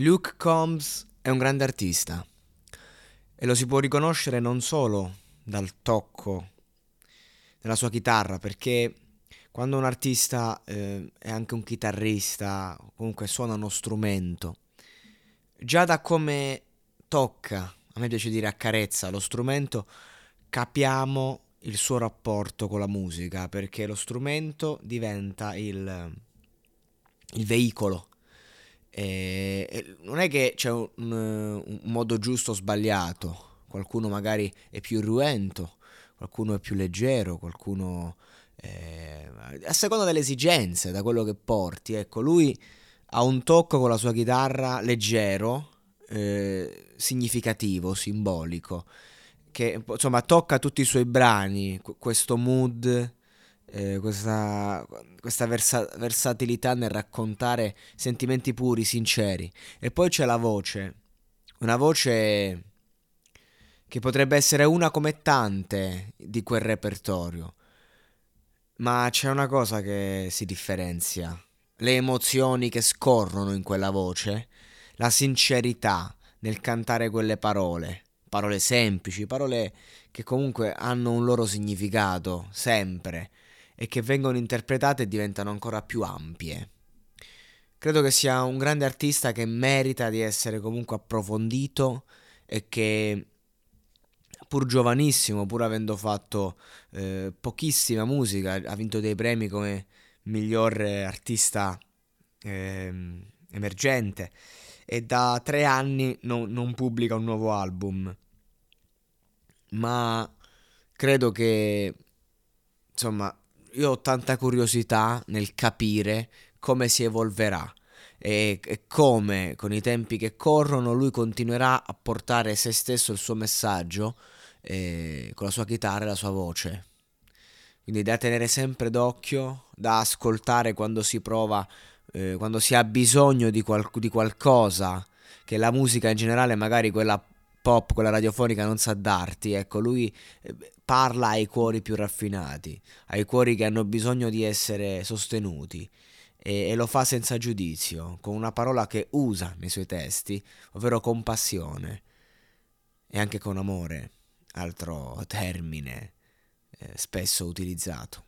Luke Combs è un grande artista e lo si può riconoscere non solo dal tocco della sua chitarra, perché quando un artista eh, è anche un chitarrista, comunque suona uno strumento, già da come tocca, a me piace dire accarezza lo strumento, capiamo il suo rapporto con la musica, perché lo strumento diventa il, il veicolo e, non è che c'è un, un, modo giusto o sbagliato, qualcuno magari è più ruento, qualcuno è più leggero, qualcuno eh, a seconda delle esigenze, da quello che porti. Ecco, lui ha un tocco con la sua chitarra leggero, eh, significativo, simbolico, che insomma tocca tutti i suoi brani, questo mood eh, questa, questa versa- versatilità nel raccontare sentimenti puri, sinceri. E poi c'è la voce, una voce che potrebbe essere una come tante di quel repertorio. Ma c'è una cosa che si differenzia, le emozioni che scorrono in quella voce, la sincerità nel cantare quelle parole, parole semplici, parole che comunque hanno un loro significato, sempre, e che vengono interpretate e diventano ancora più ampie. Credo che sia un grande artista che merita di essere comunque approfondito e che pur giovanissimo, pur avendo fatto eh, pochissima musica, ha vinto dei premi come miglior artista eh, emergente e da tre anni non, non pubblica un nuovo album. Ma credo che insomma io ho tanta curiosità nel capire come si evolverà e, e, come con i tempi che corrono lui continuerà a portare se stesso il suo messaggio eh, con la sua chitarra e la sua voce. Quindi da tenere sempre d'occhio, da ascoltare quando si prova, eh, quando si ha bisogno di, qual- di qualcosa che la musica in generale, magari quella pop, quella radiofonica non sa darti. Ecco, lui eh, parla ai cuori più raffinati, ai cuori che hanno bisogno di essere sostenuti e, e lo fa senza giudizio, con una parola che usa nei suoi testi, ovvero compassione e anche con amore, altro termine eh, spesso utilizzato.